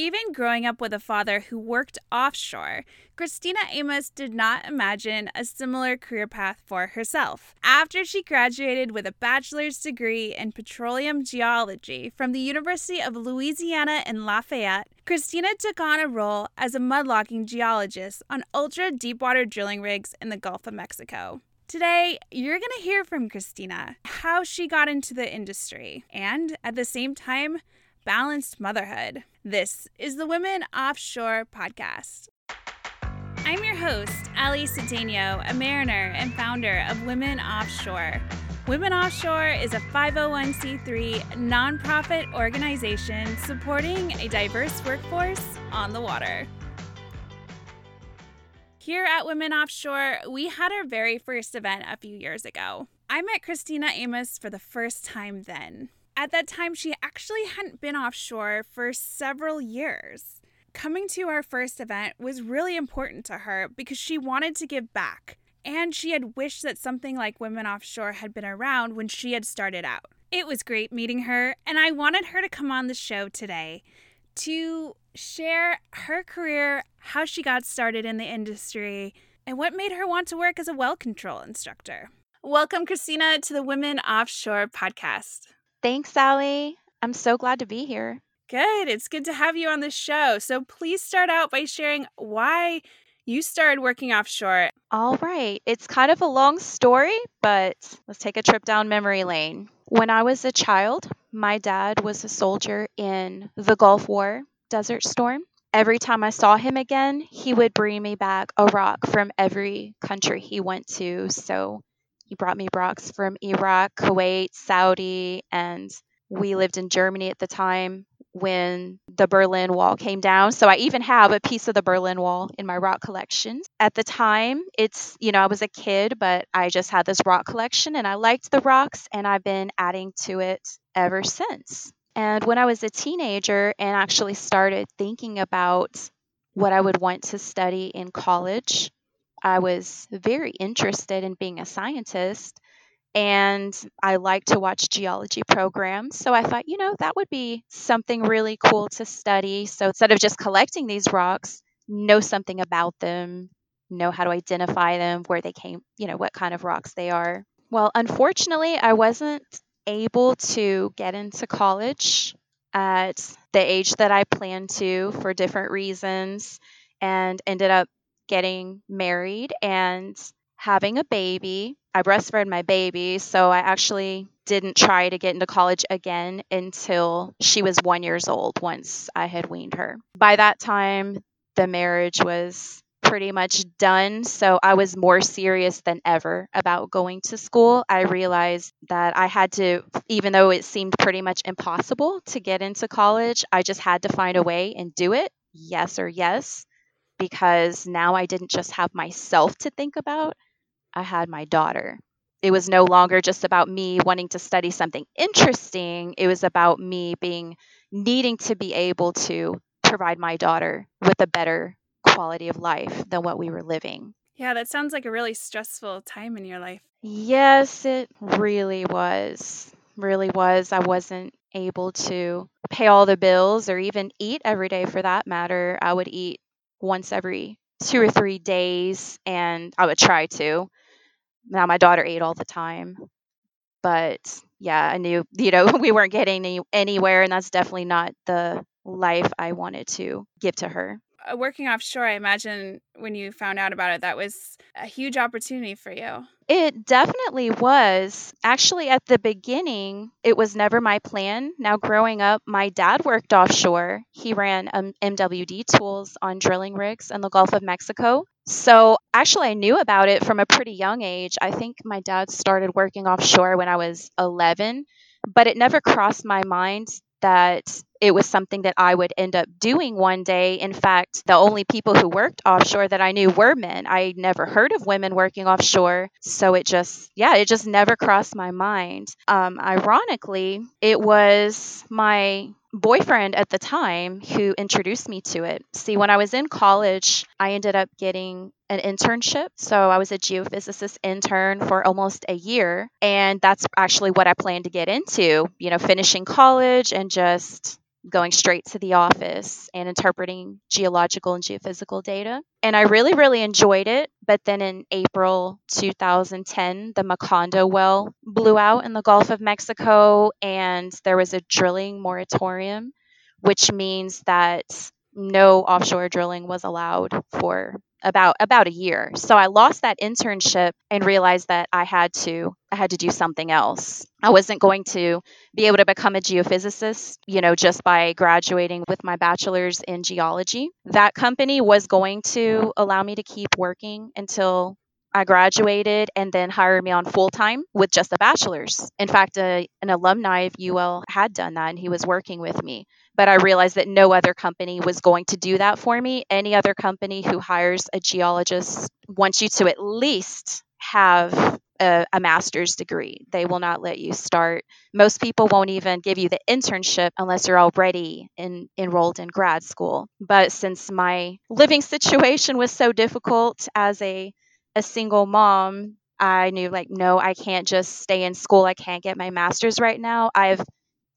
Even growing up with a father who worked offshore, Krystina Amos did not imagine a similar career path for herself. After she graduated with a bachelor's degree in petroleum geology from the University of Louisiana in Lafayette, Krystina took on a role as a mudlogging geologist on ultra deepwater drilling rigs in the Gulf of Mexico. Today, you're going to hear from Krystina how she got into the industry and, at the same time, balanced motherhood. This is the Women Offshore Podcast. I'm your host, Allie Cedeno, a mariner and founder of Women Offshore. Women Offshore is a 501c3 nonprofit organization supporting a diverse workforce on the water. Here at Women Offshore, we had our very first event a few years ago. I met Krystina Amos for the first time then. At that time, she actually hadn't been offshore for several years. Coming to our first event was really important to her because she wanted to give back, and she had wished that something like Women Offshore had been around when she had started out. It was great meeting her, and I wanted her to come on the show today to share her career, how she got started in the industry, and what made her want to work as a well control instructor. Welcome, Krystina, to the Women Offshore podcast. Thanks, Sally. I'm so glad to be here. Good. It's good to have you on the show. So please start out by sharing why you started working offshore. All right. It's kind of a long story, but let's take a trip down memory lane. When I was a child, my dad was a soldier in the Gulf War, Desert Storm. Every time I saw him again, he would bring me back a rock from every country he went to. So he brought me rocks from Iraq, Kuwait, Saudi, and we lived in Germany at the time when the Berlin Wall came down. So I even have a piece of the Berlin Wall in my rock collection. At the time, it's, you know, I was a kid, but I just had this rock collection and I liked the rocks and I've been adding to it ever since. And when I was a teenager and actually started thinking about what I would want to study in college, I mm. was very interested in being a scientist and I like to watch geology programs. So I thought, you know, that would be something really cool to study. So instead of just collecting these rocks, know something about them, know how to identify them, where they came, you know, what kind of rocks they are. Well, unfortunately, I wasn't able to get into college at the age that I planned to for different reasons and ended up getting married and having a baby. I breastfed my baby, so I actually didn't try to get into college again until she was one years old once I had weaned her. By that time, the marriage was pretty much done. So I was more serious than ever about going to school. I realized that I had to, even though it seemed pretty much impossible to get into college, I just had to find a way and do it. Yes or yes because now I didn't just have myself to think about, I had my daughter. It was no longer just about me wanting to study something interesting, it was about me being needing to be able to provide my daughter with a better quality of life than what we were living. Yeah, that sounds like a really stressful time in your life. Yes, it really was. Really was. I wasn't able to pay all the bills or even eat every day for that matter. I would eat once every two or three days, and I would try to. Now my daughter ate all the time, but yeah, I knew you know we weren't getting any, anywhere, and that's definitely not the life I wanted to give to her. Uh, working offshore, I imagine when you found out about it, that was a huge opportunity for you. It definitely was. Actually, at the beginning, it was never my plan. Now, growing up, my dad worked offshore. He ran um, MWD tools on drilling rigs in the Gulf of Mexico. So, actually, I knew about it from a pretty young age. I think my dad started working offshore when I was 11, but it never crossed my mind that it was something that I would end up doing one day. In fact, the only people who worked offshore that I knew were men. I never heard of women working offshore. So it just, yeah, it just never crossed my mind. Um, ironically, it was my boyfriend at the time who introduced me to it. See, when I was in college, I ended up getting an internship. So I was a geophysicist intern for almost a year. And that's actually what I planned to get into, you know, finishing college and just going straight to the office and interpreting geological and geophysical data. And I really, really enjoyed it. But then in April 2010, the Macondo well blew out in the Gulf of Mexico, and there was a drilling moratorium, which means that no offshore drilling was allowed for about about a year. So I lost that internship and realized that I had to I had to do something else. I wasn't going to be able to become a geophysicist, you know, just by graduating with my bachelor's in geology. That company was going to allow me to keep working until I graduated and then hired me on full time with just a bachelor's. In fact, a, an alumni of UL had done that and he was working with me but I realized that no other company was going to do that for me. Any other company who hires a geologist wants you to at least have a, a, master's degree. They will not let you start. Most people won't even give you the internship unless you're already in, enrolled in grad school. But since my living situation was so difficult as a, a single mom, I knew like, no, I can't just stay in school. I can't get my master's right now. I've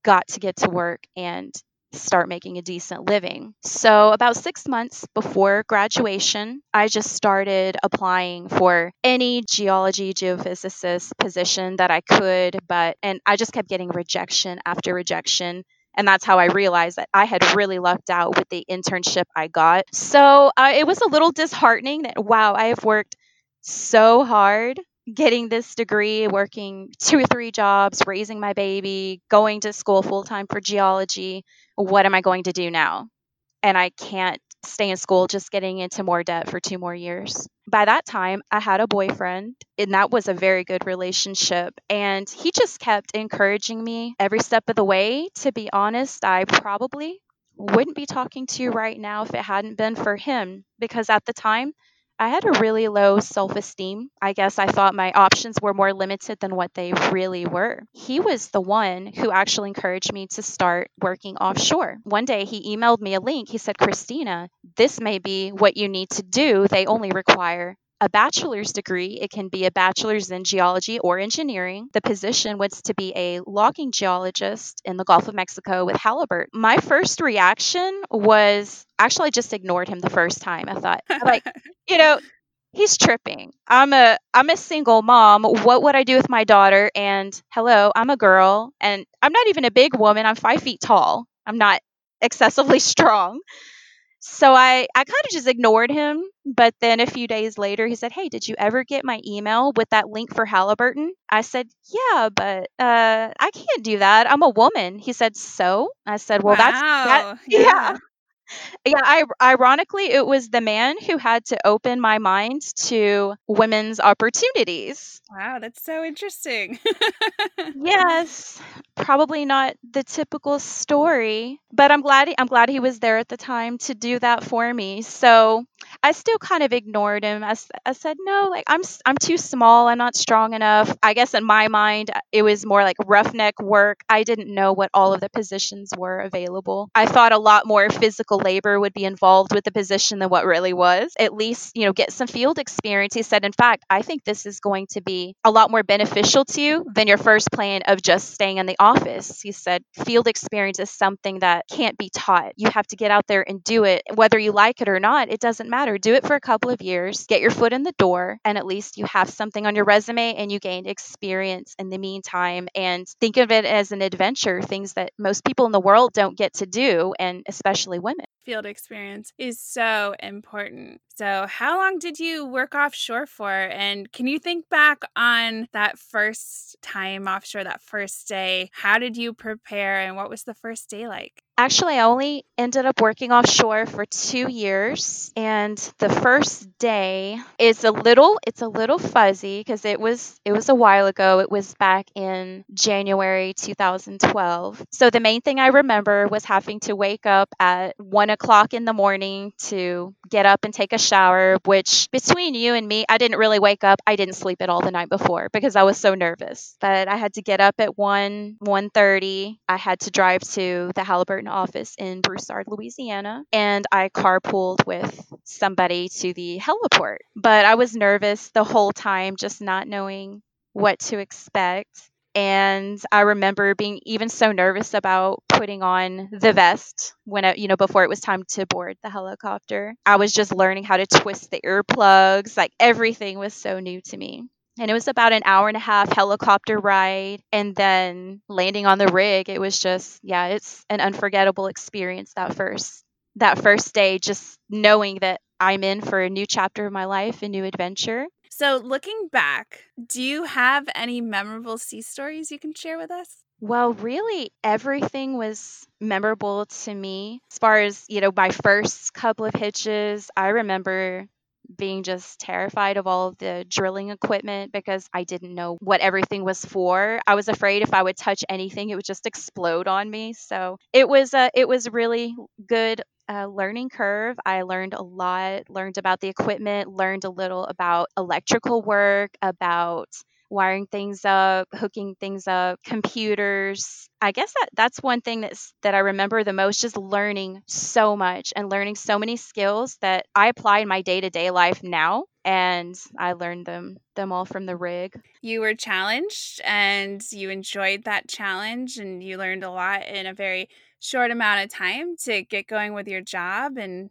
got to get to work and start making a decent living. So, about six months before graduation, I just started applying for any geology, geophysicist position that I could, but, and I just kept getting rejection after rejection. And that's how I realized that I had really lucked out with the internship I got. So uh, it was a little disheartening that, wow, I have worked so hard getting this degree, working two or three jobs, raising my baby, going to school full time for geology what am I going to do now? And I can't stay in school just getting into more debt for two more years. By that time, I had a boyfriend, and that was a very good relationship. And he just kept encouraging me every step of the way. To be honest, I probably wouldn't be talking to you right now if it hadn't been for him, because at the time, I had a really low self esteem. I guess I thought my options were more limited than what they really were. He was the one who actually encouraged me to start working offshore. One day he emailed me a link. He said, Krystina, this may be what you need to do. They only require a bachelor's degree. It can be a bachelor's in geology or engineering. The position was to be a logging geologist in the Gulf of Mexico with Halliburton. My first reaction was actually I just ignored him the first time. I thought, like, you know, he's tripping. I'm a I'm a single mom. What would I do with my daughter? And hello, I'm a girl, and I'm not even a big woman. I'm five feet tall. I'm not excessively strong. So I, I kind of just ignored him. But then a few days later, he said, Hey, did you ever get my email with that link for Halliburton? I said, Yeah, but uh, I can't do that. I'm a woman. He said, So? I said, Well, wow. that's that. Yeah. yeah yeah, I, ironically, it was the man who had to open my mind to women's opportunities. Wow, that's so interesting. yes, probably not the typical story, but I'm glad he, I'm glad he was there at the time to do that for me. So I still kind of ignored him. I, I said, no, like I'm I'm too small. I'm not strong enough. I guess in my mind, uh, it was more like roughneck work. I didn't know what all of the positions were available. I thought a lot more physical labor would be involved with the position than what really was. At least, you know, get some field experience. He said, in fact, I think this is going to be a lot more beneficial to you than your first plan of just staying in the office. He said, field experience is something that can't be taught. You have to get out there and do it. Whether you like it or not, it doesn't matter. Do it for a couple of years, get your foot in the door, and at least you have something on your resume and you gained experience in the meantime. And think of it as an adventure, things that most people in the world don't get to do, and especially women field experience is so important. So, how long did you work offshore for? And can you think back on that first time offshore, that first day? How did you prepare and what was the first day like? Actually, I only ended up working offshore for two years, and the first day is a little it's a little fuzzy because it was it was a while ago. It was back in January 2012. So the main thing I remember was having to wake up at one o'clock in the morning to get up and take a shower. Which between you and me, I didn't really wake up. I didn't sleep at all the night before because I was so nervous. But I had to get up at one 1:30. I had to drive to the Halliburton office in Broussard, Louisiana, and I carpooled with somebody to the heliport. But I was nervous the whole time, just not knowing what to expect. And I remember being even so nervous about putting on the vest when it, you know before it was time to board the helicopter. I was just learning how to twist the earplugs, like everything was so new to me. And it was about an hour and a half helicopter ride and then landing on the rig. It was just yeah, it's an unforgettable experience that first that first day just knowing that I'm in for a new chapter of my life, a new adventure. So, looking back, do you have any memorable sea stories you can share with us? Well, really, everything was memorable to me. As far as, you know, my first couple of hitches, I remember being just terrified of all of the drilling equipment because I didn't know what everything was for. I was afraid if I would touch anything, it would just explode on me. So it was a, it was really good uh, learning curve. I learned a lot, learned about the equipment, learned a little about electrical work, about wiring things up, hooking things up, computers. I guess that that's one thing that's that I remember the most just learning so much and learning so many skills that I apply in my day-to-day life now and I learned them them all from the rig. You were challenged and you enjoyed that challenge and you learned a lot in a very short amount of time to get going with your job and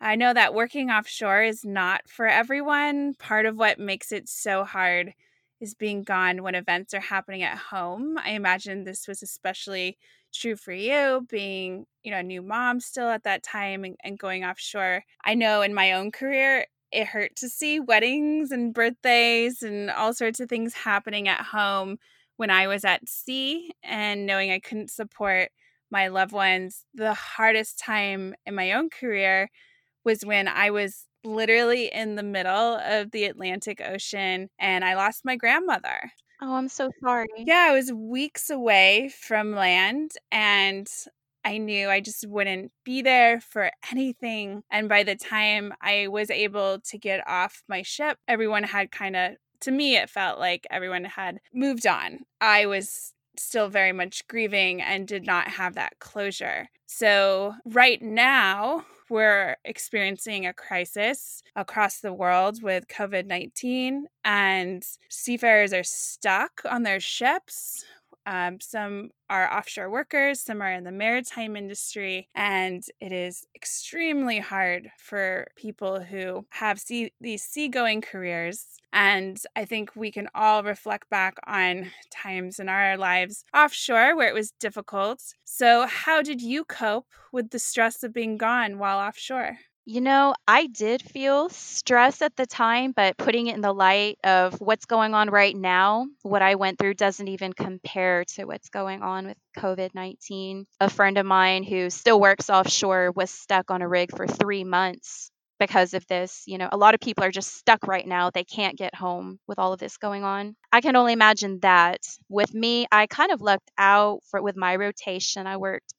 I know that working offshore is not for everyone. Part of what makes it so hard is being gone when events are happening at home. I imagine this was especially true for you, being, you know, a new mom still at that time and, and going offshore. I know in my own career, it hurt to see weddings and birthdays and all sorts of things happening at home when I was at sea and knowing I couldn't support my loved ones. The hardest time in my own career was when I was literally in the middle of the Atlantic Ocean and I lost my grandmother. Oh, I'm so sorry. Yeah, I was weeks away from land and I knew I just wouldn't be there for anything. And by the time I was able to get off my ship, everyone had kind of, to me, it felt like everyone had moved on. I was still very much grieving and did not have that closure. So, right now, we're experiencing a crisis across the world with COVID 19, and seafarers are stuck on their ships. Um, some are offshore workers, some are in the maritime industry, and it is extremely hard for people who have sea- these seagoing careers. And I think we can all reflect back on times in our lives offshore where it was difficult. So, how did you cope with the stress of being gone while offshore? You know, I did feel stress at the time, but putting it in the light of what's going on right now, what I went through doesn't even compare to what's going on with COVID 19. A friend of mine who still works offshore was stuck on a rig for three months because of this. You know, a lot of people are just stuck right now. They can't get home with all of this going on. I can only imagine that. With me, I kind of lucked out for with my rotation. I worked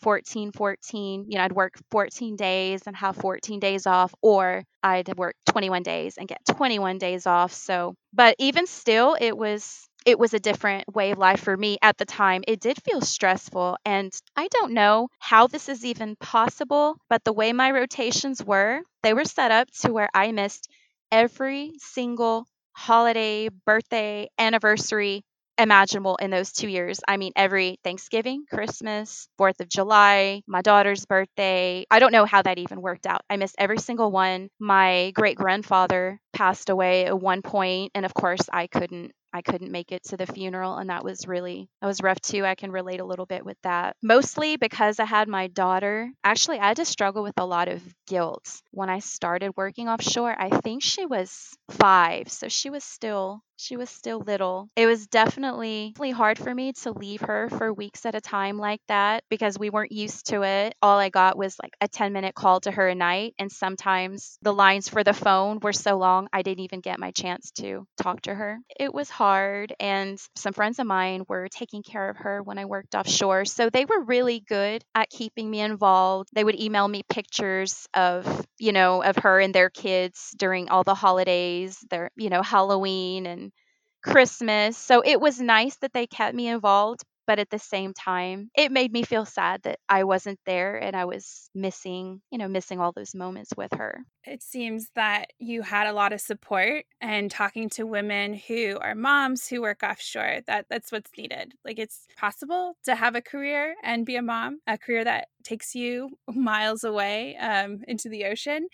14 14 you know i'd work 14 days and have 14 days off or i'd work 21 days and get 21 days off so but even still it was it was a different way of life for me at the time. It did feel stressful and i don't know how this is even possible but the way my rotations were they were set up to where i missed every single holiday birthday anniversary imaginable in those two years. I mean, every Thanksgiving, Christmas, 4th of July, my daughter's birthday. I don't know how that even worked out. I missed every single one. My great grandfather passed away at one point, and of course, I couldn't I couldn't make it to the funeral and that was really that was rough too. I can relate a little bit with that. Mostly because I had my daughter. Actually, I had to struggle with a lot of guilt when I started working offshore. I think she was 5, so she was still she was still little. It was definitely really hard for me to leave her for weeks at a time like that because we weren't used to it. All I got was like a 10 minute call to her a night. And sometimes the lines for the phone were so long, I didn't even get my chance to talk to her. It was hard. And some friends of mine were taking care of her when I worked offshore. So they were really good at keeping me involved. They would email me pictures of, you know, of her and their kids during all the holidays, their, you know, Halloween and Christmas. So it was nice that they kept me involved, but at the same time, it made me feel sad that I wasn't there and I was missing, you know, missing all those moments with her. It seems that you had a lot of support and talking to women who are moms who work offshore. That that's what's needed. Like it's possible to have a career and be a mom, a career that takes you miles away um, into the ocean,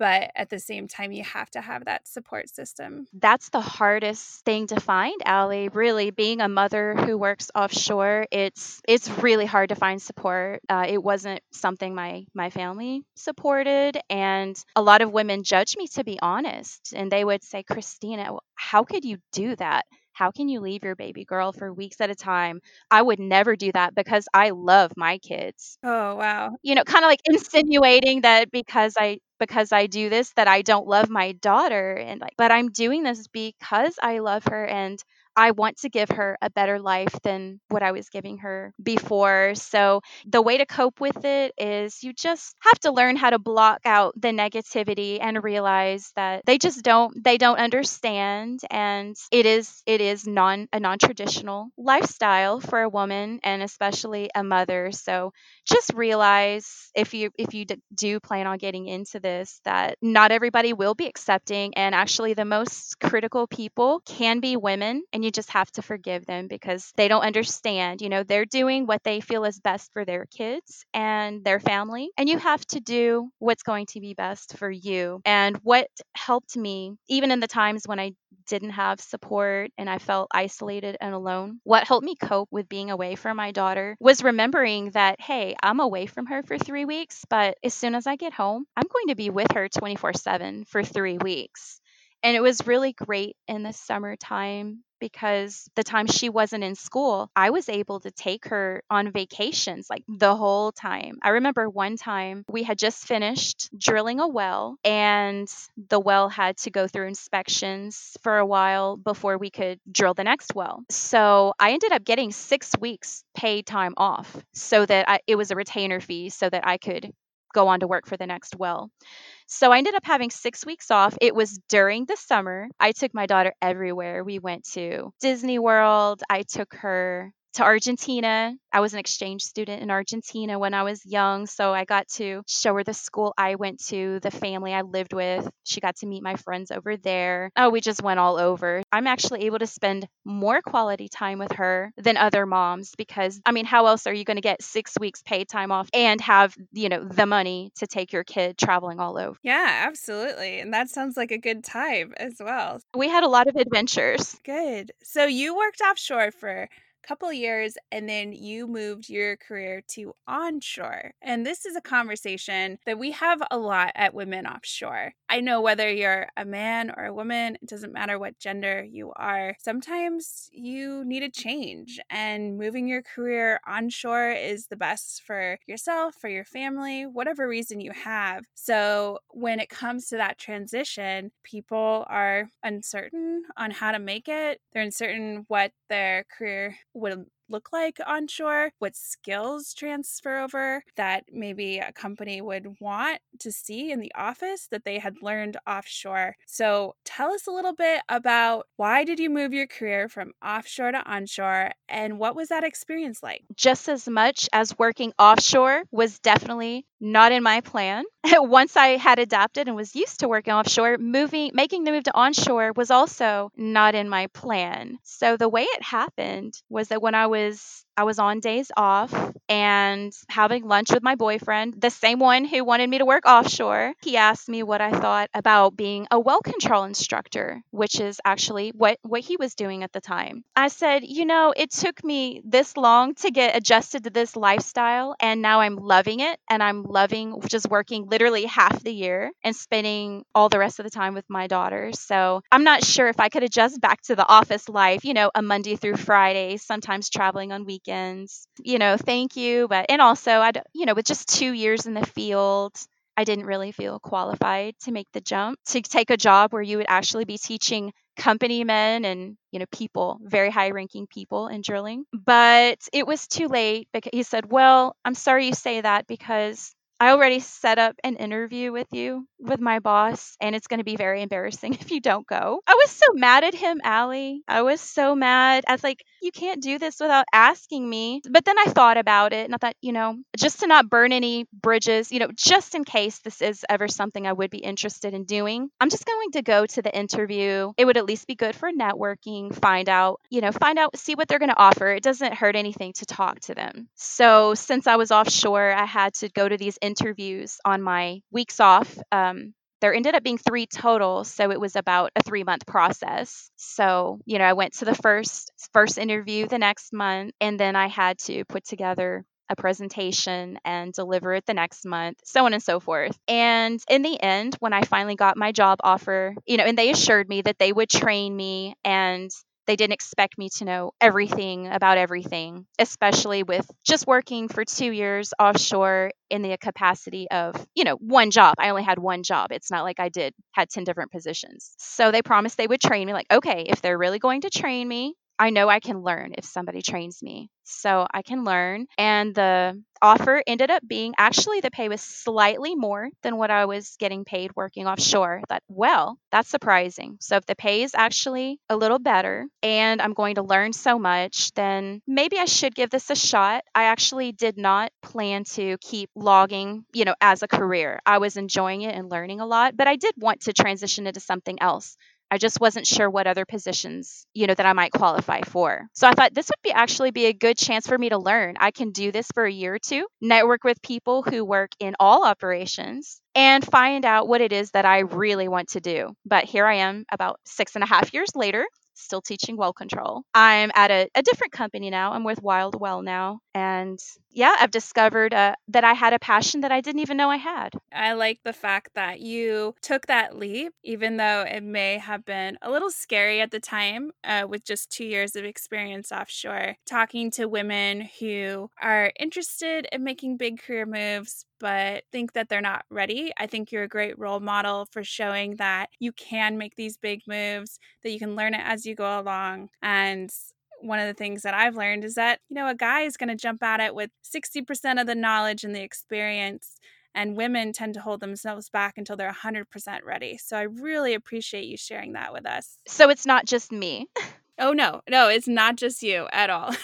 but at the same time you have to have that support system. That's the hardest thing to find Allie really being a mother who works offshore it's it's really hard to find support uh, it wasn't something my my family supported and a lot of women judge me to be honest and they would say krystina how could you do that how can you leave your baby girl for weeks at a time? I would never do that because I love my kids. Oh, wow. You know, kind of like insinuating that because I because I do this that I don't love my daughter and like but I'm doing this because I love her and I want to give her a better life than what I was giving her before. So, the way to cope with it is you just have to learn how to block out the negativity and realize that they just don't they don't understand and it is it is non a non-traditional lifestyle for a woman and especially a mother. So, just realize if you if you do plan on getting into this that not everybody will be accepting and actually the most critical people can be women and you just have to forgive them because they don't understand you know they're doing what they feel is best for their kids and their family and you have to do what's going to be best for you and what helped me even in the times when I didn't have support and I felt isolated and alone. What helped me cope with being away from my daughter was remembering that, hey, I'm away from her for three weeks, but as soon as I get home, I'm going to be with her 24 7 for three weeks. And it was really great in the summertime because the time she wasn't in school, I was able to take her on vacations like the whole time. I remember one time we had just finished drilling a well and the well had to go through inspections for a while before we could drill the next well. So I ended up getting six weeks paid time off so that I, it was a retainer fee so that I could go on to work for the next well. So I ended up having six weeks off. It was during the summer. I took my daughter everywhere. We went to Disney World. I took her to Argentina. I was an exchange student in Argentina when I was young, so I got to show her the school I went to, the family I lived with. She got to meet my friends over there. Oh, we just went all over. I'm actually able to spend more quality time with her than other moms because, I mean, how else are you going to get six weeks paid time off and have, you know, the money to take your kid traveling all over? Yeah, absolutely. And that sounds like a good time as well. We had a lot of adventures. Good. So you worked offshore for couple years and then you moved your career to onshore. And this is a conversation that we have a lot at Women Offshore. I know whether you're a man or a woman, it doesn't matter what gender you are. Sometimes you need a change, and moving your career onshore is the best for yourself, for your family, whatever reason you have. So, when it comes to that transition, people are uncertain on how to make it, they're uncertain what their career would look like onshore, what skills transfer over that maybe a company would want to see in the office that they had learned offshore. So, tell us a little bit about why did you move your career from offshore to onshore and what was that experience like? Just as much as working offshore was definitely not in my plan. Once I had adapted and was used to working offshore, moving making the move to onshore was also not in my plan. So the way it happened was that when I was I was on days off and having lunch with my boyfriend, the same one who wanted me to work offshore. He asked me what I thought about being a well control instructor, which is actually what, what he was doing at the time. I said, You know, it took me this long to get adjusted to this lifestyle, and now I'm loving it. And I'm loving just working literally half the year and spending all the rest of the time with my daughter. So I'm not sure if I could adjust back to the office life, you know, a Monday through Friday, sometimes traveling on weekends weekends. You know, thank you, but and also I you know, with just 2 years in the field, I didn't really feel qualified to make the jump to take a job where you would actually be teaching company men and you know people very high ranking people in drilling but it was too late because he said well i'm sorry you say that because I already set up an interview with you with my boss, and it's going to be very embarrassing if you don't go. I was so mad at him, Allie. I was so mad. I was like, you can't do this without asking me. But then I thought about it and I thought, you know, just to not burn any bridges, you know, just in case this is ever something I would be interested in doing, I'm just going to go to the interview. It would at least be good for networking, find out, you know, find out, see what they're going to offer. It doesn't hurt anything to talk to them. So since I was offshore, I had to go to these interviews on my weeks off. Um, there ended up being three total so it was about a three month process so you know i went to the first first interview the next month and then i had to put together a presentation and deliver it the next month, so on and so forth. And in the end, when I finally got my job offer, you know, and they assured me that they would train me and they didn't expect me to know everything about everything, especially with just working for two years offshore in the capacity of, you know, one job. I only had one job. It's not like I did had 10 different positions. So they promised they would train me like, okay, if they're really going to train me, I know I can learn if somebody trains me. So I can learn. And the offer ended up being actually the pay was slightly more than what I was getting paid working offshore. That well, that's surprising. So if the pay is actually a little better and I'm going to learn so much, then maybe I should give this a shot. I actually did not plan to keep logging, you know, as a career. I was enjoying it and learning a lot, but I did want to transition into something else. I just wasn't sure what other positions, you know, that I might qualify for. So I thought this would be actually be a good chance for me to learn. I can do this for a year or two, network with people who work in all operations and find out what it is that I really want to do. But here I am about six and a half years later, still teaching well control. I'm at a, a different company now. I'm with Wild Well now. And yeah, I've discovered uh, that I had a passion that I didn't even know I had. I like the fact that you took that leap, even though it may have been a little scary at the time uh, with just two years of experience offshore, talking to women who are interested in making big career moves, but think that they're not ready. I think you're a great role model for showing that you can make these big moves, that you can learn it as you go along. And one of the things that I've learned is that, you know, a guy is going to jump at it with 60% of the knowledge and the experience. And women tend to hold themselves back until they're 100% ready. So I really appreciate you sharing that with us. So it's not just me. Oh, no, no, it's not just you at all.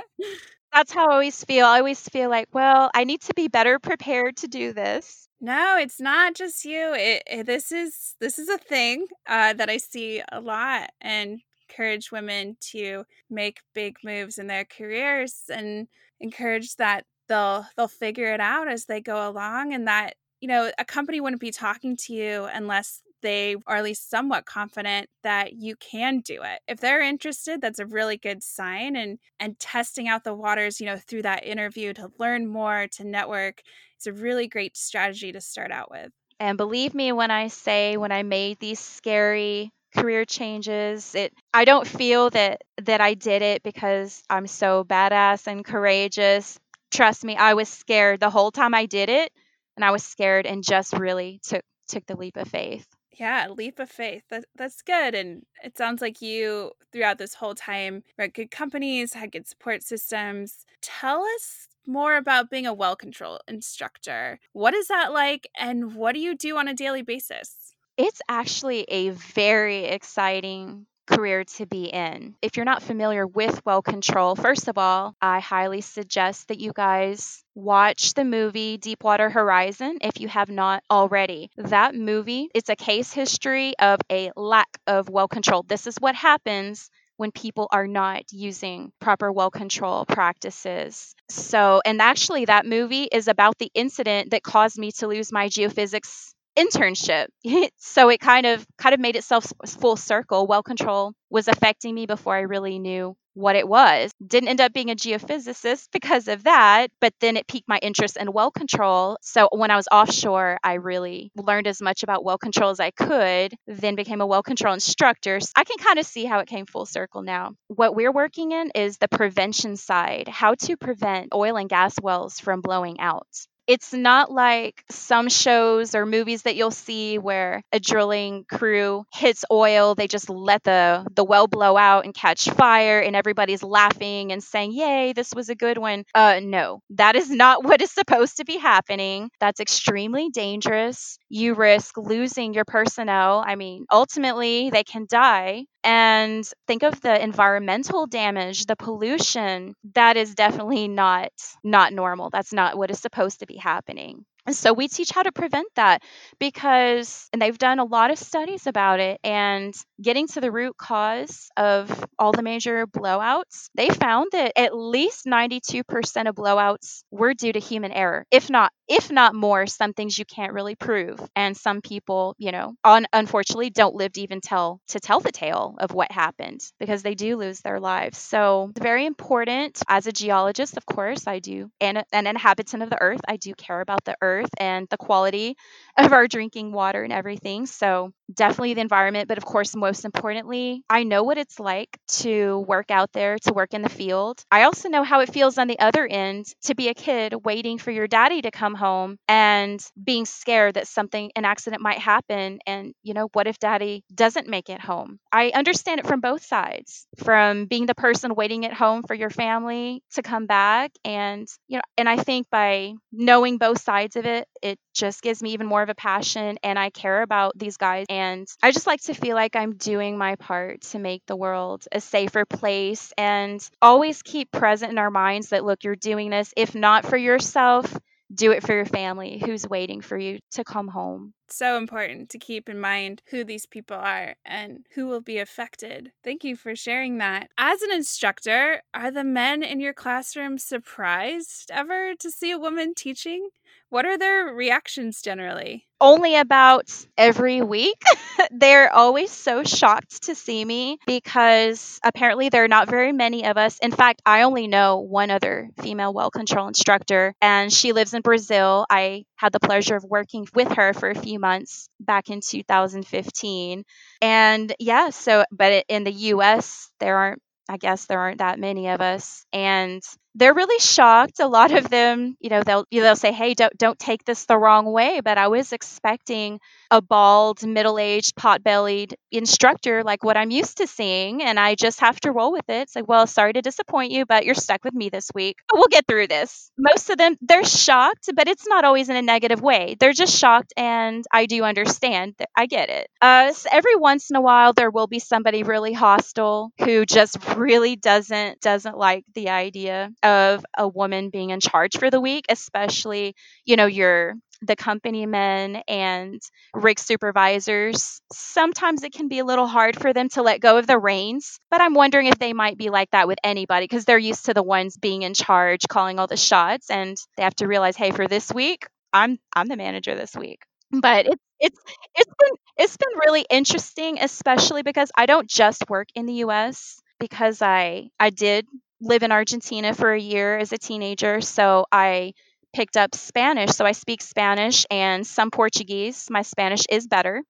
That's how I always feel. I always feel like, well, I need to be better prepared to do this. No, it's not just you. It, it this is this is a thing uh, that I see a lot, and encourage women to make big moves in their careers and encourage that they'll they'll figure it out as they go along and that you know a company wouldn't be talking to you unless they are at least somewhat confident that you can do it. If they're interested, that's a really good sign and and testing out the waters, you know, through that interview to learn more, to network, it's a really great strategy to start out with. And believe me when I say when I made these scary career changes. It I don't feel that that I did it because I'm so badass and courageous. Trust me, I was scared the whole time I did it, and I was scared and just really took took the leap of faith. Yeah, leap of faith. That, that's good. And it sounds like you, throughout this whole time, were good companies, had good support systems. Tell us more about being a well control instructor. What is that like, and what do you do on a daily basis? It's actually a very exciting career to be in. If you're not familiar with well control, first of all, I highly suggest that you guys watch the movie Deepwater Horizon if you have not already. That movie, it's a case history of a lack of well control. This is what happens when people are not using proper well control practices. So, and actually, that movie is about the incident that caused me to lose my geophysics internship. so it kind of kind of made itself full circle. Well control was affecting me before I really knew what it was. Didn't end up being a geophysicist because of that, but then it piqued my interest in well control. So when I was offshore, I really learned as much about well control as I could, then became a well control instructor. So I can kind of see how it came full circle now. What we're working in is the prevention side, how to prevent oil and gas wells from blowing out it's not like some shows or movies that you'll see where a drilling crew hits oil they just let the the well blow out and catch fire and everybody's laughing and saying yay this was a good one. Uh no that is not what is supposed to be happening. That's extremely dangerous. You risk losing your personnel. I mean ultimately they can die And think of the environmental damage, the pollution. That is definitely not not normal. That's not what is supposed to be happening. So we teach how to prevent that because, and they've done a lot of studies about it and getting to the root cause of all the major blowouts, they found that at least 92% of blowouts were due to human error, if not if not more, some things you can't really prove. And some people, you know, un- unfortunately don't live to even tell to tell the tale of what happened because they do lose their lives. So it's very important as a geologist, of course, I do, and an inhabitant of the earth, I do care about the earth and the quality of our drinking water and everything. So definitely the environment, but of course, most importantly, I know what it's like to work out there, to work in the field. I also know how it feels on the other end to be a kid waiting for your daddy to come home and being scared that something, an accident might happen. And, you know, what if daddy doesn't make it home? I understand it from both sides from being the person waiting at home for your family to come back. And, you know, and I think by knowing both sides of it, it just gives me even more of a passion and I care about these guys. And I just like to feel like I'm doing my part to make the world a safer place and always keep present in our minds that, look, you're doing this, if not for yourself, do it for your family who's waiting for you to come home. So important to keep in mind who these people are and who will be affected. Thank you for sharing that. As an instructor, are the men in your classroom surprised ever to see a woman teaching? What are their reactions generally? Only about every week. They're always so shocked to see me because apparently there are not very many of us. In fact, I only know one other female well control instructor, and she lives in Brazil. I had the pleasure of working with her for a few months back in 2015. And yeah, so, but in the US, there aren't I guess there aren't that many of us. And they're really shocked. A lot of them, you know, they'll they'll say, "Hey, don't don't take this the wrong way." But I was expecting a bald, middle-aged, pot-bellied instructor like what I'm used to seeing, and I just have to roll with it. It's like, well, sorry to disappoint you, but you're stuck with me this week. We'll get through this. Most of them, they're shocked, but it's not always in a negative way. They're just shocked, and I do understand. I get it. Uh, so every once in a while, there will be somebody really hostile who just really doesn't doesn't like the idea of a woman being in charge for the week, especially, you know, your the company men and rig supervisors. Sometimes it can be a little hard for them to let go of the reins, but I'm wondering if they might be like that with anybody because they're used to the ones being in charge, calling all the shots, and they have to realize, hey, for this week, I'm I'm the manager this week. But it's it's it's been it's been really interesting, especially because I don't just work in the US because I I did live in Argentina for a year as a teenager, so I picked up Spanish. So I speak Spanish and some Portuguese. My Spanish is better.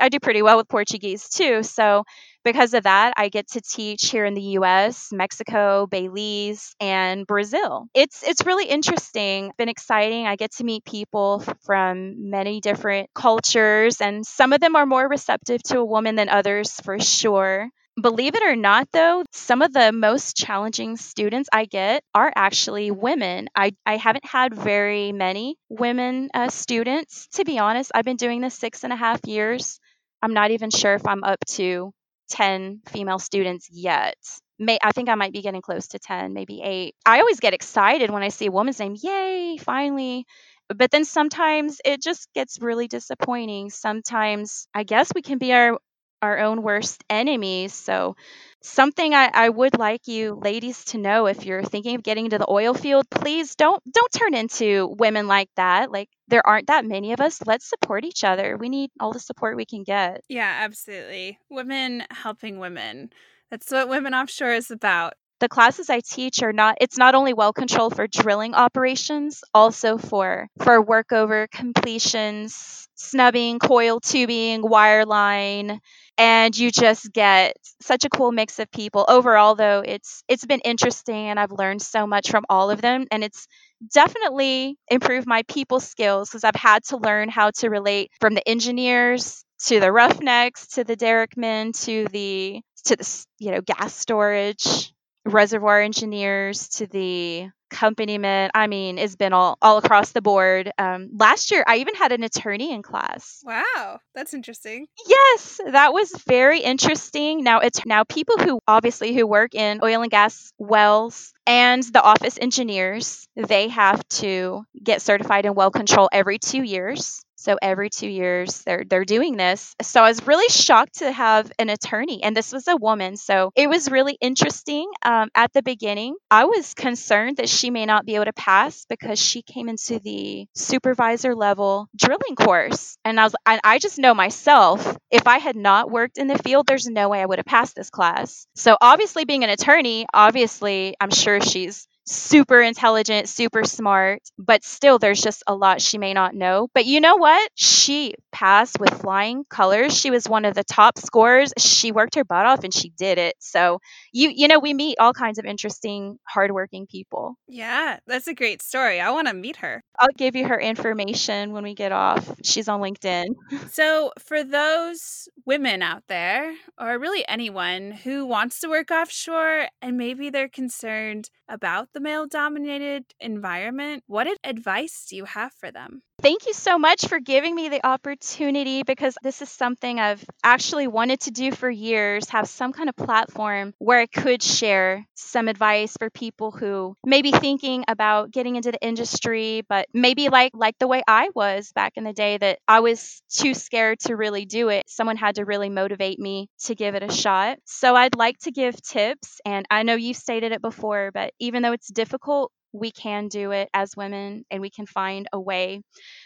I do pretty well with Portuguese too. So because of that, I get to teach here in the US, Mexico, Belize, and Brazil. It's it's really interesting, been exciting. I get to meet people from many different cultures and some of them are more receptive to a woman than others for sure. Believe it or not, though, some of the most challenging students I get are actually women. I, I haven't had very many women uh, students. To be honest, I've been doing this six and a half years. I'm not even sure if I'm up to 10 female students yet. May, I think I might be getting close to 10, maybe eight. I always get excited when I see a woman's name. Yay, finally but then sometimes it just gets really disappointing. Sometimes I guess we can be our our own worst enemies. So, something I, I would like you ladies to know if you're thinking of getting into the oil field, please don't don't turn into women like that. Like there aren't that many of us. Let's support each other. We need all the support we can get. Yeah, absolutely. Women helping women. That's what Women Offshore is about the classes I teach are not it's not only well controlled for drilling operations, also for for workover completions, snubbing, coil tubing, wireline, and you just get such a cool mix of people. Overall though, it's it's been interesting and I've learned so much from all of them and it's definitely improved my people skills because I've had to learn how to relate from the engineers to the roughnecks to the derrickmen to the to the you know gas storage reservoir engineers to the accompaniment. I mean, it's been all, all across the board. Um, last year, I even had an attorney in class. Wow, that's interesting. Yes, that was very interesting. Now it's now people who obviously who work in oil and gas wells and the office engineers, they have to get certified in well control every 2 years. So every two years they're they're doing this. So I was really shocked to have an attorney, and this was a woman. So it was really interesting. Um, at the beginning, I was concerned that she may not be able to pass because she came into the supervisor level drilling course, and I was I, I just know myself if I had not worked in the field, there's no way I would have passed this class. So obviously, being an attorney, obviously I'm sure she's super intelligent, super smart, but still there's just a lot she may not know. But you know what? She passed with flying colors. She was one of the top scorers. She worked her butt off and she did it. So you you know, we meet all kinds of interesting, hardworking people. Yeah, that's a great story. I want to meet her. I'll give you her information when we get off. She's on LinkedIn. So, for those women out there, or really anyone who wants to work offshore and maybe they're concerned about the male dominated environment, what advice do you have for them? Thank you so much for giving me the opportunity because this is something I've actually wanted to do for years have some kind of platform where I could share some advice for people who may be thinking about getting into the industry, but maybe like like the way I was back in the day that I was too scared to really do it. Someone had to really motivate me to give it a shot. So I'd like to give tips and I know you've stated it before, but even though it's difficult, we can do it as women and we can find a way.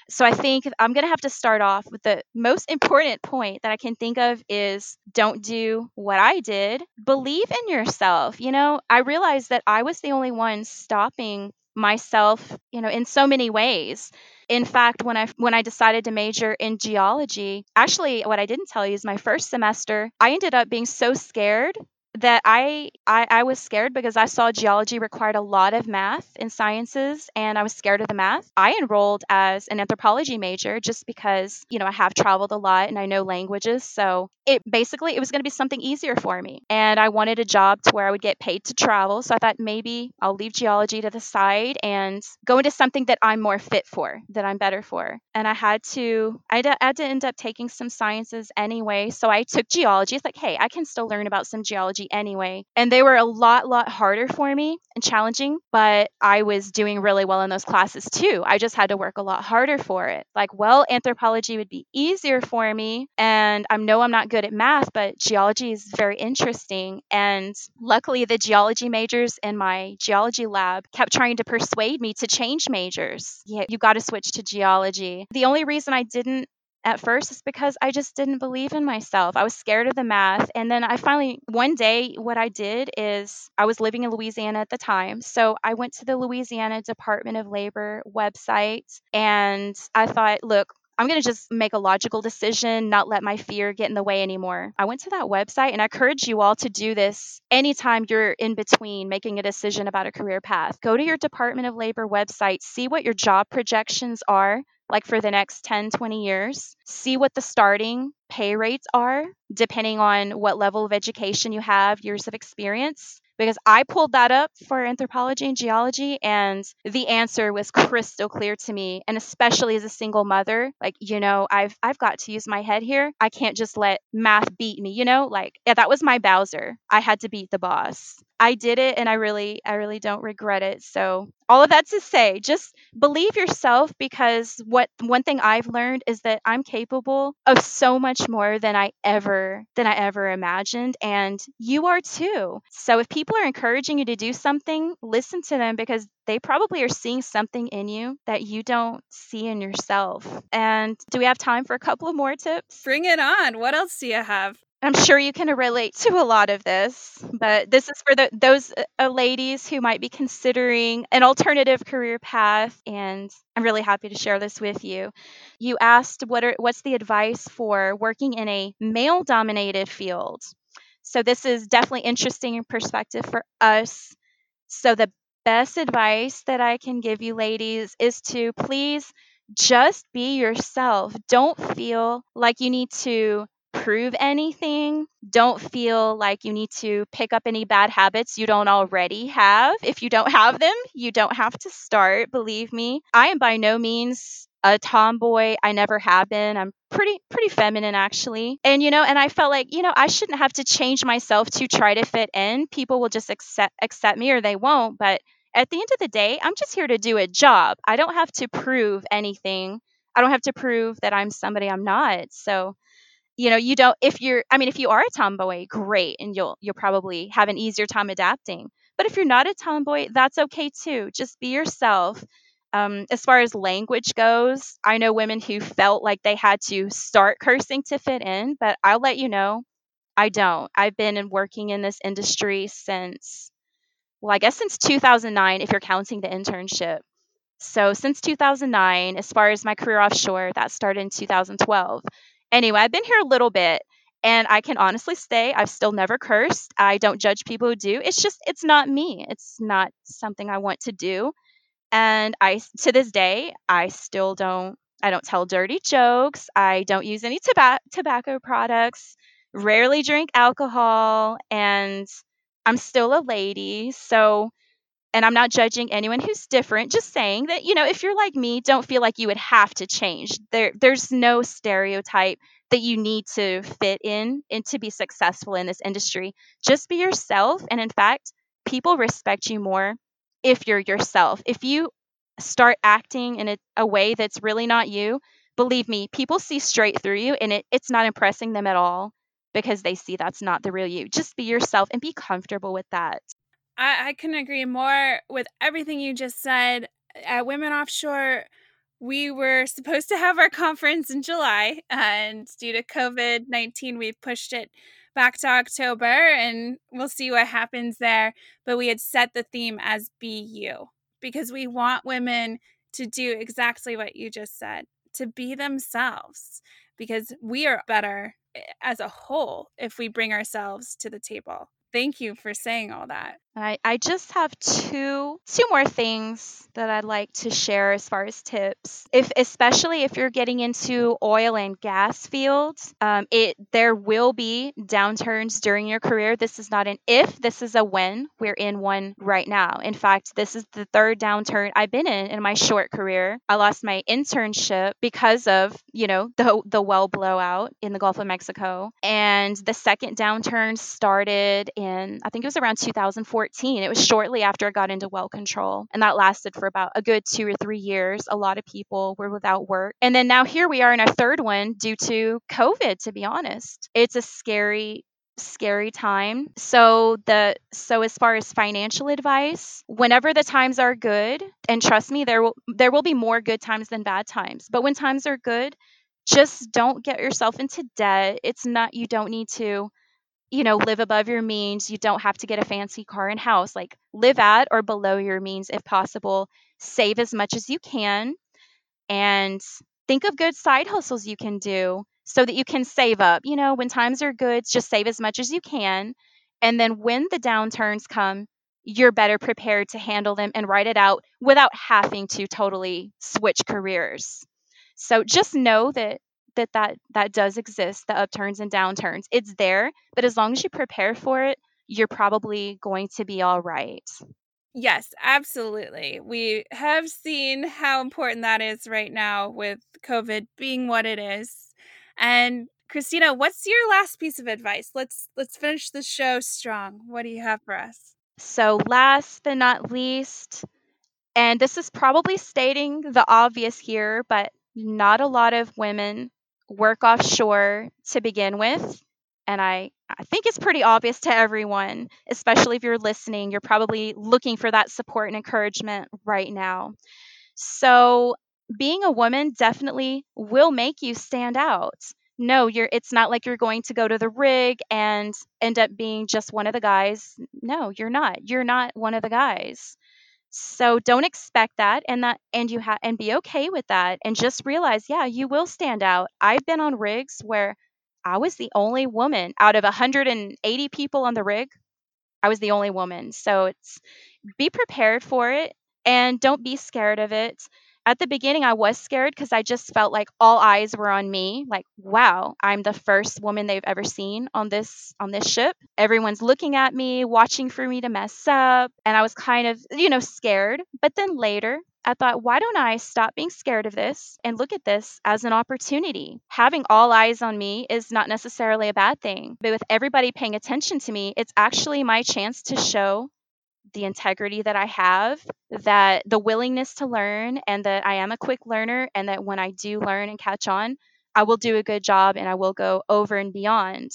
So I think I'm going to have to start off with the most important point that I can think of is don't do what I did. Believe in yourself. You know, I realized that I was the only one stopping myself, you know, in so many ways. In fact, when I when I decided to major in geology, actually what I didn't tell you is my first semester, I ended up being so scared that I, I I was scared because I saw geology required a lot of math and sciences and I was scared of the math. I enrolled as an anthropology major just because, you know, I have traveled a lot and I know languages. So it basically it was going to be something easier for me. And I wanted a job to where I would get paid to travel. So I thought maybe I'll leave geology to the side and go into something that I'm more fit for, that I'm better for. And I had to I had to end up taking some sciences anyway. So I took geology. It's like, hey, I can still learn about some geology anyway. And they were a lot, lot harder for me and challenging, but I was doing really well in those classes too. I just had to work a lot harder for it. Like, well, anthropology would be easier for me. And I know I'm not good at math, but geology is very interesting. And luckily, the geology majors in my geology lab kept trying to persuade me to change majors. Yeah, you got to switch to geology. The only reason I didn't at first is because I just didn't believe in myself. I was scared of the math. And then I finally, one day, what I did is I was living in Louisiana at the time. So I went to the Louisiana Department of Labor website and I thought, look, I'm going to just make a logical decision, not let my fear get in the way anymore. I went to that website and I encourage you all to do this anytime you're in between making a decision about a career path. Go to your Department of Labor website, see what your job projections are like for the next 10, 20 years, see what the starting pay rates are, depending on what level of education you have, years of experience. Because I pulled that up for anthropology and geology, and the answer was crystal clear to me. And especially as a single mother, like, you know, I've I've got to use my head here. I can't just let math beat me, you know? Like, yeah, that was my Bowser. I had to beat the boss. I did it and I really I really don't regret it. So all of that to say, just believe yourself because what one thing I've learned is that I'm capable of so much more than I ever than I ever imagined and you are too. So if people are encouraging you to do something, listen to them because they probably are seeing something in you that you don't see in yourself. And do we have time for a couple of more tips? Bring it on. What else do you have? I'm sure you can relate to a lot of this, but this is for the, those uh, uh, ladies who might be considering an alternative career path, and I'm really happy to share this with you. You asked what are what's the advice for working in a male-dominated field. So this is definitely interesting perspective for us. So the best advice that I can give you, ladies, is to please just be yourself. Don't feel like you need to prove anything. Don't feel like you need to pick up any bad habits you don't already have. If you don't have them, you don't have to start, believe me. I am by no means a tomboy. I never have been. I'm pretty pretty feminine actually. And you know, and I felt like, you know, I shouldn't have to change myself to try to fit in. People will just accept accept me or they won't, but at the end of the day, I'm just here to do a job. I don't have to prove anything. I don't have to prove that I'm somebody I'm not. So, you know, you don't if you're I mean, if you are a tomboy, great, and you'll you'll probably have an easier time adapting. But if you're not a tomboy, that's okay too. Just be yourself. Um, as far as language goes, I know women who felt like they had to start cursing to fit in, but I'll let you know, I don't. I've been working in this industry since, well, I guess since 2009, if you're counting the internship. So since 2009, as far as my career offshore, that started in 2012. Anyway, I've been here a little bit and I can honestly say I've still never cursed. I don't judge people who do. It's just, it's not me. It's not something I want to do. And I, to this day, I still don't, I don't tell dirty jokes. I don't use any toba- tobacco products, rarely drink alcohol, and I'm still a lady. So, and I'm not judging anyone who's different, just saying that, you know, if you're like me, don't feel like you would have to change. There there's no stereotype that you need to fit in and to be successful in this industry. Just be yourself and in fact, people respect you more if you're yourself. If you start acting in a, a way that's really not you, believe me, people see straight through you and it, it's not impressing them at all because they see that's not the real you. Just be yourself and be comfortable with that. I, I can agree more with everything you just said. At Women Offshore, we were supposed to have our conference in July, and due to COVID 19, we pushed it back to October, and we'll see what happens there. But we had set the theme as Be You because we want women to do exactly what you just said to be themselves because we are better eh, as a whole if we bring ourselves to the table. Thank you for saying all that. I, I just have two two more things that I'd like to share as far as tips. If especially if you're getting into oil and gas fields, um, it there will be downturns during your career. This is not an if, this is a when. We're in one right now. In fact, this is the third downturn I've been in in my short career. I lost my internship because of you know the the well blowout in the Gulf of Mexico, and the second downturn started in I think it was around 2014 2014. It was shortly after I got into well control, and that lasted for about a good two or three years. A lot of people were without work. And then now here we are in our third one due to COVID, to be honest. It's a scary scary time. So the so as far as financial advice, whenever the times are good, and trust me there will there will be more good times than bad times. But when times are good, just don't get yourself into debt. It's not you don't need to you know, live above your means. You don't have to get a fancy car and house. Like live at or below your means if possible. Save as much as you can and think of good side hustles you can do so that you can save up. You know, when times are good, just save as much as you can. And then when the downturns come, you're better prepared to handle them and write it out without having to totally switch careers. So just know that that that that does exist the upturns and downturns it's there but as long as you prepare for it you're probably going to be all right Yes, absolutely. We have seen how important that is right now with COVID being what it is. And Krystina, what's your last piece of advice? Let's let's finish the show strong. What do you have for us? So, last but not least, and this is probably stating the obvious here, but not a lot of women work offshore to begin with. And I, I think it's pretty obvious to everyone, especially if you're listening, you're probably looking for that support and encouragement right now. So, being a woman definitely will make you stand out. No, you're it's not like you're going to go to the rig and end up being just one of the guys. No, you're not. You're not one of the guys. So don't expect that and that and you have and be okay with that and just realize, yeah, you will stand out. I've been on rigs where I was the only woman out of 180 people on the rig. I was the only woman. So it's be prepared for it and don't be scared of it. At the beginning, I was scared because I just felt like all eyes were on me. Like, wow, I'm the first woman they've ever seen on this on this ship. Everyone's looking at me, watching for me to mess up, and I was kind of, you know, scared. But then later, I thought, why don't I stop being scared of this and look at this as an opportunity? Having all eyes on me is not necessarily a bad thing, but with everybody paying attention to me, it's actually my chance to show the integrity that I have, that the willingness to learn, and that I am a quick learner, and that when I do learn and catch on, I will do a good job and I will go over and beyond.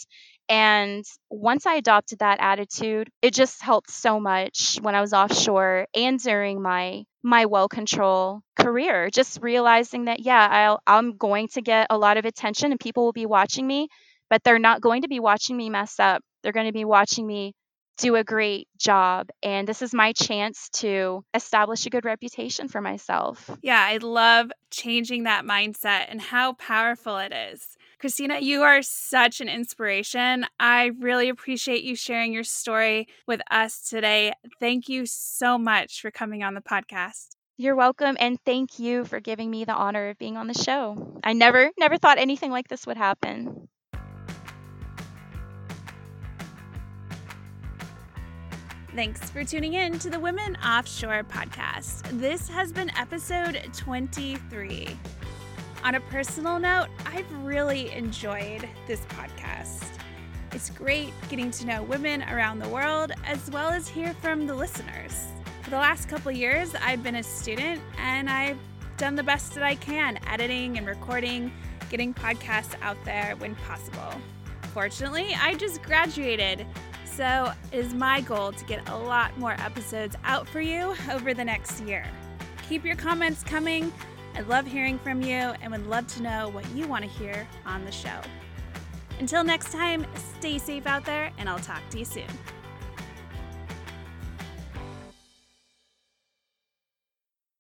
And once I adopted that attitude, it just helped so much when I was offshore and during my my well control career. Just realizing that yeah, I'll, I'm going to get a lot of attention and people will be watching me, but they're not going to be watching me mess up. They're going to be watching me do a great job. And this is my chance to establish a good reputation for myself. Yeah, I love changing that mindset and how powerful it is. Krystina, you are such an inspiration. I really appreciate you sharing your story with us today. Thank you so much for coming on the podcast. You're welcome and thank you for giving me the honor of being on the show. I never never thought anything like this would happen. Thanks for tuning in to the Women Offshore podcast. This has been episode 23. On a personal note, I've really enjoyed this podcast. It's great getting to know women around the world as well as hear from the listeners. For the last couple years, I've been a student and I've done the best that I can editing and recording, getting podcasts out there when possible. Fortunately, I just graduated so it is my goal to get a lot more episodes out for you over the next year. Keep your comments coming. I love hearing from you and would love to know what you want to hear on the show. Until next time, stay safe out there, and I'll talk to you soon.